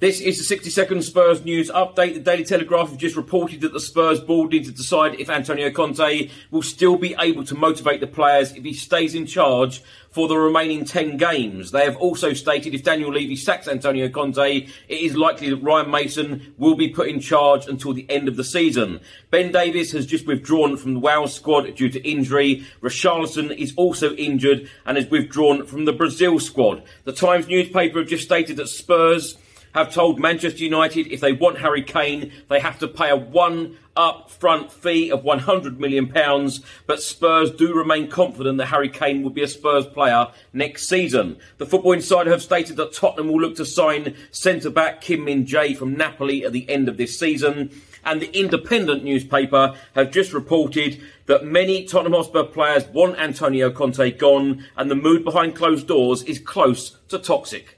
This is the 60 second Spurs news update. The Daily Telegraph have just reported that the Spurs board need to decide if Antonio Conte will still be able to motivate the players if he stays in charge for the remaining 10 games. They have also stated if Daniel Levy sacks Antonio Conte, it is likely that Ryan Mason will be put in charge until the end of the season. Ben Davies has just withdrawn from the Wales squad due to injury. Richarlison is also injured and has withdrawn from the Brazil squad. The Times newspaper have just stated that Spurs have told Manchester United if they want Harry Kane, they have to pay a one up front fee of £100 million. But Spurs do remain confident that Harry Kane will be a Spurs player next season. The Football Insider have stated that Tottenham will look to sign centre back Kim Min Jae from Napoli at the end of this season. And the Independent newspaper have just reported that many Tottenham Hotspur players want Antonio Conte gone, and the mood behind closed doors is close to toxic.